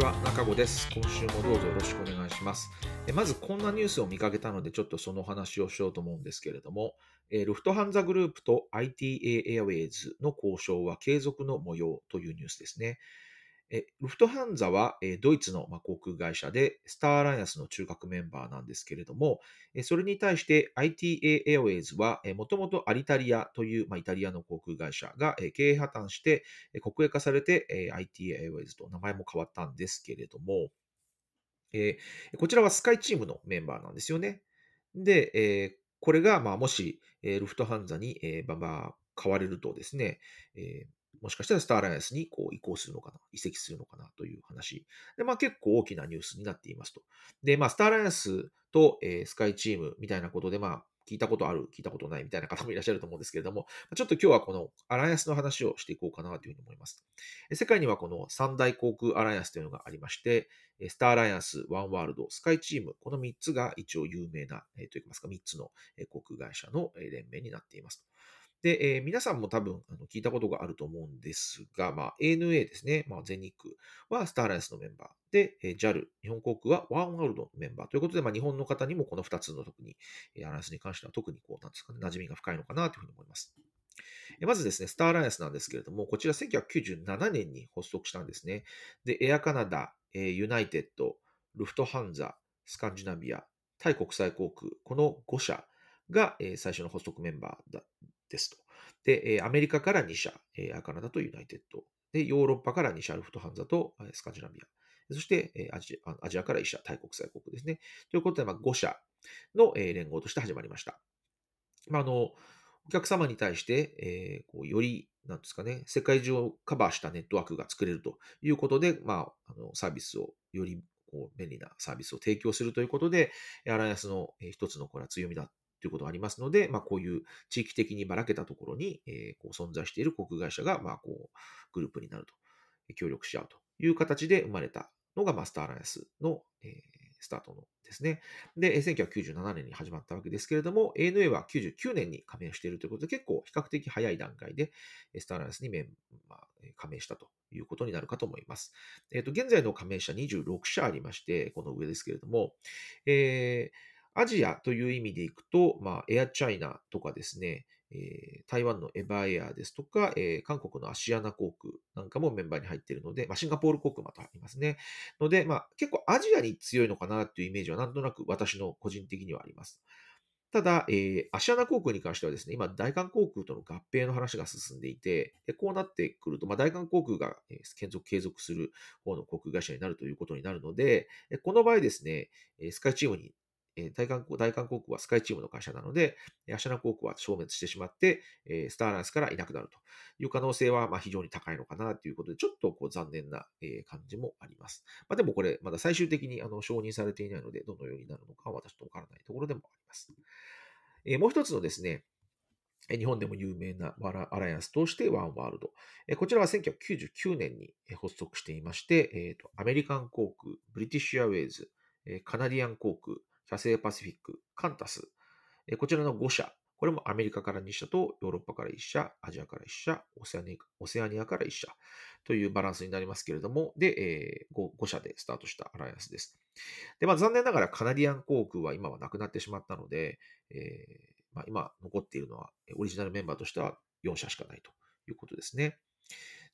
ちは。中子です。今週もどうぞよろしくお願いします。えまず、こんなニュースを見かけたので、ちょっとその話をしようと思うんですけれども、えルフトハンザグループと ITA エアウェイズの交渉は継続の模様というニュースですね。えルフトハンザは、えドイツのま航空会社で、スターアライアンスの中核メンバーなんですけれども、えそれに対して ITA エアウェイズは、もともとアリタリアという、ま、イタリアの航空会社がえ経営破綻して、え国営化されて、え ITA エアウェイズと名前も変わったんですけれども、えーこちらはスカイチームのメンバーなんですよね。で、えこれが、ま、もし、えルフトハンザに、えーまあまあ、買われるとですね、えもしかしたらスターライアンスにこう移行するのかな、移籍するのかなという話。で、まあ結構大きなニュースになっていますと。で、まあスターライアンスと、えースカイチームみたいなことで、まあ聞いたことある、聞いたことないみたいな方もいらっしゃると思うんですけれども、ちょっと今日はこのアライアンスの話をしていこうかなというふうに思います。世界にはこの三大航空アライアンスというのがありまして、スターアライアンス、ワンワールド、スカイチーム、この3つが一応有名な、えーといいますか、3つの航空会社の連盟になっています。で、えー皆さんも多分あの聞いたことがあると思うんですが、まあ、ANA ですね、まあ、全日空はスターライスのメンバーで、えー JAL、日本航空はワンワールドのメンバーということで、まあ、日本の方にもこの2つの特に、えーアライアンスに関しては特にこう、なんですかね、馴染みが深いのかなというふうに思います。まずですね、スターライアンスなんですけれども、こちら1997年に発足したんですね。で、エアカナダ、ユナイテッド、ルフトハンザ、スカンジナビア、タイ国際航空、この5社が、最初の発足メンバーだですと。で、アメリカから2社、カナダとユナイテッド。で、ヨーロッパから2社、ルフトハンザとスカジナビア。そして、アジアアジアから1社、タイ国際航空ですね。ということで、まあ、5社の、連合として始まりました。まあ、あの、お客様に対して、えーこうより、なんですかね、世界中をカバーしたネットワークが作れるということで、まあ、あのサービスをよりこう便利なサービスを提供するということで、アライアンスの一つのこれは強みだということがありますので、まあ、こういう地域的にばらけたところに、えーこう存在している航空会社が、まあ、こうグループになると、協力し合うという形で生まれたのが、まあ、スターアライアンスの、えースタートのですね。で、1997年に始まったわけですけれども、ANA は99年に加盟しているということで、結構比較的早い段階で、スターアライアンスにメン、まあ、加盟したということになるかと思います。えっ、と、現在の加盟者26社ありまして、この上ですけれども、えーアジアという意味でいくと、まあ、エアチャイナとかですね、えー台湾のエバーエアですとか、えー韓国のアシアナ航空なんかもメンバーに入っているので、まあ、シンガポール航空またありますね。ので、まあ、結構アジアに強いのかなっていうイメージはなんとなく私の個人的にはあります。ただ、えーアシアナ航空に関してはですね、今、大韓航空との合併の話が進んでいて、でこうなってくると、まあ、大韓航空がえー継続継続する方の航空会社になるということになるので、えこの場合ですね、スカイチームに、え大韓航空はスカイチームの会社なので、アシアナ航空は消滅してしまって、えスターアライアンスからいなくなるという可能性はま非常に高いのかなということで、ちょっとこう残念なえ感じもあります。まあ、でもこれ、まだ最終的にあの承認されていないので、どのようになるのかは私とわからないところでもあります。えもう一つのですね、日本でも有名なアライアンスとしてワンワールド。こちらは1999年に発足していまして、アメリカン航空、ブリティッシュアウェイズ、カナディアン航空、キャセイパシフィック、カンタス、えこちらの5社、これもアメリカから2社とヨーロッパから1社、アジアから1社、オセアニオセアニアから1社というバランスになりますけれども、で、え 5, 5社でスタートしたアライアンスです。で、まあ、残念ながらカナディアン航空は今はなくなってしまったので、えーまあ、今残っているのは、オリジナルメンバーとしては4社しかないということですね。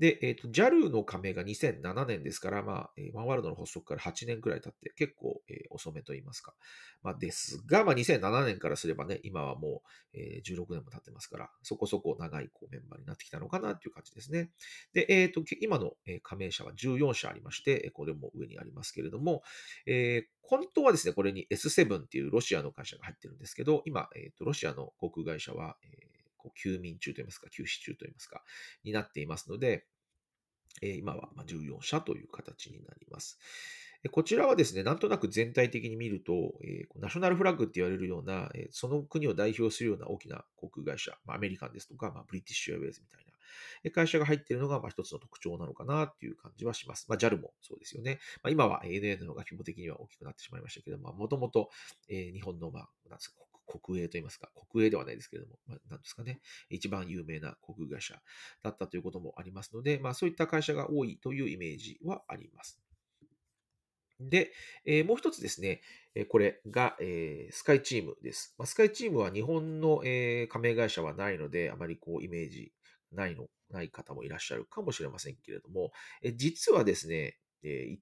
で、えっ、と、JAL の加盟が2007年ですから、まあ、ワンワールドの発足から8年くらい経って、結構、えー遅めと言いますか。まあ、ですが、まあ、2007年からすればね、今はもう、えー16年も経ってますから、そこそこ長いこうメンバーになってきたのかなという感じですね。で、えっ、と、今の加盟者は14社ありまして、これも上にありますけれども、えー本当はですね、これに S7 っていうロシアの会社が入ってるんですけど、今、えーとロシアの航空会社は、えーこう休眠中といいますか、休止中といいますか、になっていますので、え今は14社という形になります。こちらはですね、なんとなく全体的に見ると、えナショナルフラッグって言われるような、えその国を代表するような大きな航空会社、ま、アメリカンですとか、ま、ブリティッシュエアウェイズみたいなえ会社が入っているのがまあ一つの特徴なのかなっていう感じはします。まあ、JAL もそうですよね。ま、今は ANA の方が規模的には大きくなってしまいましたけども、もともと日本の、まあ、なんですか国営といいますか、国営ではないですけれども、まあ、なんですかね、一番有名な航空会社だったということもありますので、まあ、そういった会社が多いというイメージはあります。で、えー、もう一つですねえ、これが、えー、スカイチームです。まあ、スカイチームは日本の、え、加盟会社はないので、あまりこうイメージないの、ない方もいらっしゃるかもしれませんけれども、え実はですね、え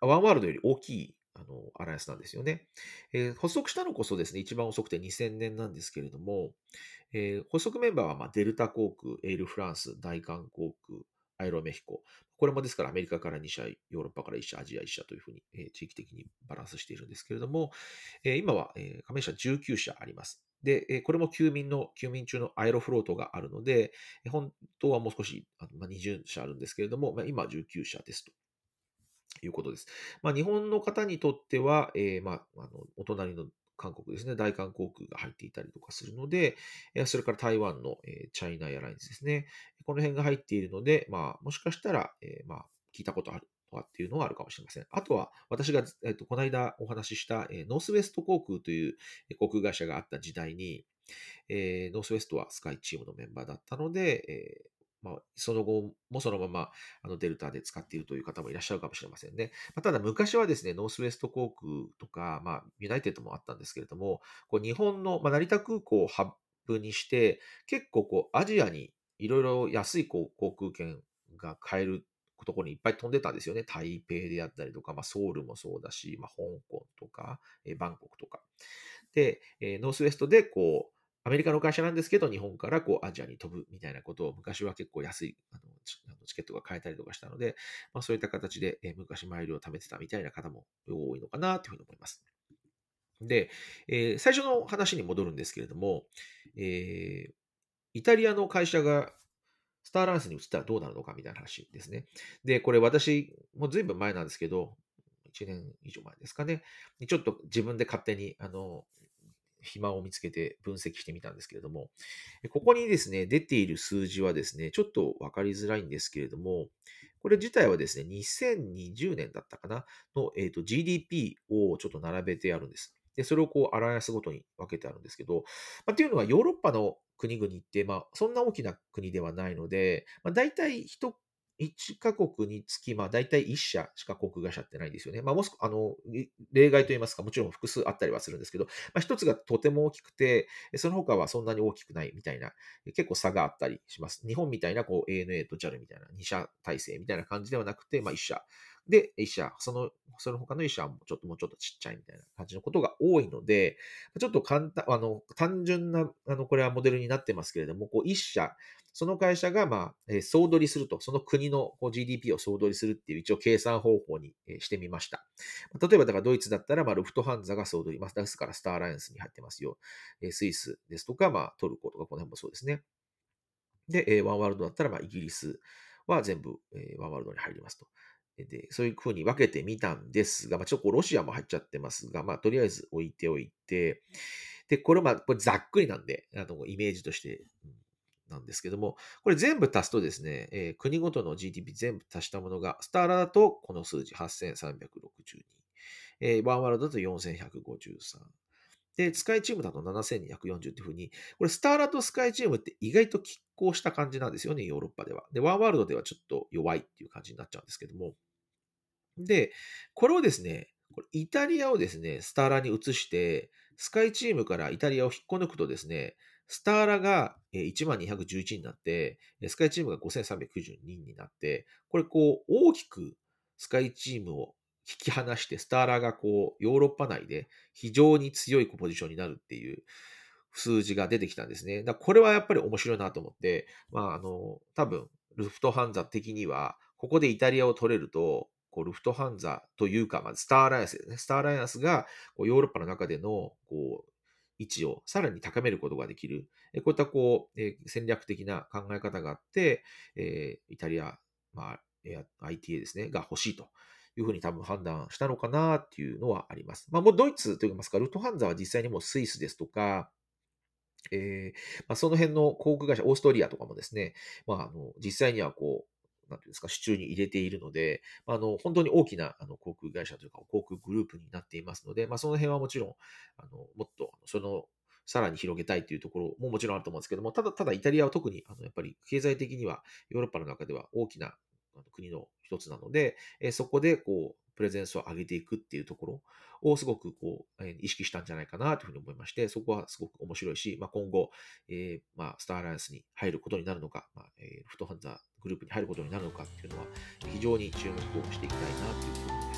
ワンワールドより大きいあのアライアンスなんですよね、え発足したのこそですね、一番遅くて2000年なんですけれども、え発足メンバーは、まあデルタ航空、エールフランス、大韓航空、アイロメヒコ。これもですからアメリカから2社、ヨーロッパから1社、アジア1社というふうに、え地域的にバランスしているんですけれども、え今は、え加盟者19社あります。で、えこれも休眠の、休眠中のアイロフロートがあるので、本当はもう少し、あまあ、20社あるんですけれども、まあ、今は19社ですと。いうことです。まあ、日本の方にとっては、えー、まあ、あのお隣の韓国ですね、大韓航空が入っていたりとかするので、それから台湾のえチャイナエアラインズですね。この辺が入っているので、まあ、もしかしたら、えー、まあ、聞いたことあるとかっていうのはあるかもしれません。あとは、私が、えっと、この間お話しした、え、ノースウェスト航空という航空会社があった時代に、え、ノースウェストはスカイチームのメンバーだったので、えまあ、その後もそのままあのデルタで使っているという方もいらっしゃるかもしれませんね。まあ、ただ昔はですね、ノースウェスト航空とか、まあ、ユナイテッドもあったんですけれども、こう日本の、まあ、成田空港をハブにして、結構こうアジアにいろいろ安い航空券が買えるところにいっぱい飛んでたんですよね。台北であったりとか、まあ、ソウルもそうだし、まあ、香港とか、えバンコクとか。で、えノースウェストでこう、アメリカの会社なんですけど、日本からこうアジアに飛ぶみたいなことを昔は結構安いあのチケットが買えたりとかしたので、まあ、そういった形で、え昔マイルを貯めてたみたいな方も多いのかなというふうに思います。で、えー、最初の話に戻るんですけれども、えー、イタリアの会社がスターランスに移ったらどうなるのかみたいな話ですね。で、これ私、もうずいぶん前なんですけど、1年以上前ですかね。ちょっと自分で勝手に、あの、暇を見つけて分析してみたんですけれども、ここにですね、出ている数字はですね、ちょっとわかりづらいんですけれども、これ自体はですね、2020年だったかな？の、えーと、GDP をちょっと並べてあるんです。で、それをこう、アライアンスごとに分けてあるんですけど、まあ、っていうのはヨーロッパの国々って、まあ、そんな大きな国ではないので、まあ、大体1 1カ国につき、まあ、大体1社しか航空会社ってないんですよね。まあ、もし、あの、例外といいますか、もちろん複数あったりはするんですけど、まあ、1つがとても大きくて、その他はそんなに大きくないみたいな、結構差があったりします。日本みたいな、こう、ANA と JAL みたいな2社体制みたいな感じではなくて、まあ、1社。で、1社、その、その他の1社はちょっともうちょっとちっちゃいみたいな感じのことが多いので、ちょっと簡単、あの、単純な、あの、これはモデルになってますけれども、こう、1社、その会社が、まあ、総取りすると、その国の GDP を総取りするっていう一応計算方法にしてみました。例えば、だからドイツだったら、まあ、ルフトハンザが総取ります。ですから、スターアライアンスに入ってますよ。スイスですとか、まあ、トルコとか、この辺もそうですね。で、ワンワールドだったら、まあ、イギリスは全部、ワンワールドに入りますと。で、そういうふうに分けてみたんですが、まあ、ちょっとロシアも入っちゃってますが、まあ、とりあえず置いておいて、で、これ、まあ、これざっくりなんで、あの、イメージとして、なんですけども、これ全部足すとですね、えー、国ごとの GDP 全部足したものが、スターラだとこの数字8362、えー、ワンワールドだと4153、で、スカイチームだと7240っていうふうに、これスターラとスカイチームって意外と拮抗した感じなんですよね、ヨーロッパでは。で、ワンワールドではちょっと弱いっていう感じになっちゃうんですけども。で、これをですね、これイタリアをですね、スターラに移して、スカイチームからイタリアを引っこ抜くとですね、スターラが1211になって、スカイチームが5392になって、これこう大きくスカイチームを引き離して、スターラがこうヨーロッパ内で非常に強いポジションになるっていう数字が出てきたんですね。だこれはやっぱり面白いなと思って、まああの、多分ルフトハンザ的には、ここでイタリアを取れると、こうルフトハンザというか、まずスターアライアンスですね。スターアライアンスがこうヨーロッパの中でのこう位置をさらに高めることができる、こういったこう、戦略的な考え方があって、イタリア、まあ、ITA ですね、が欲しいというふうに多分判断したのかなっていうのはあります。まあ、もうドイツといいますか、ルトハンザは実際にもうスイスですとか、えーまあ、その辺の航空会社、オーストリアとかもですね、まあ、あの実際にはこう、なんていうんですか、手中に入れているので、あの、本当に大きなあの航空会社というか、航空グループになっていますので、まあ、その辺はもちろん、あの、もっと、そのさらに広げたいというところももちろんあると思うんですけども、ただ、ただイタリアは特に、あの、やっぱり経済的にはヨーロッパの中では大きな国の一つなので、えそこで、こう、プレゼンスを上げていくっていうところをすごくこう、え意識したんじゃないかなというふうに思いまして、そこはすごく面白いし、まあ、今後、えー、まあ、スターアライアンスに入ることになるのか、まあ、えー、フットハンザーグループに入ることになるのかっていうのは、非常に注目をしていきたいなというふうに思います。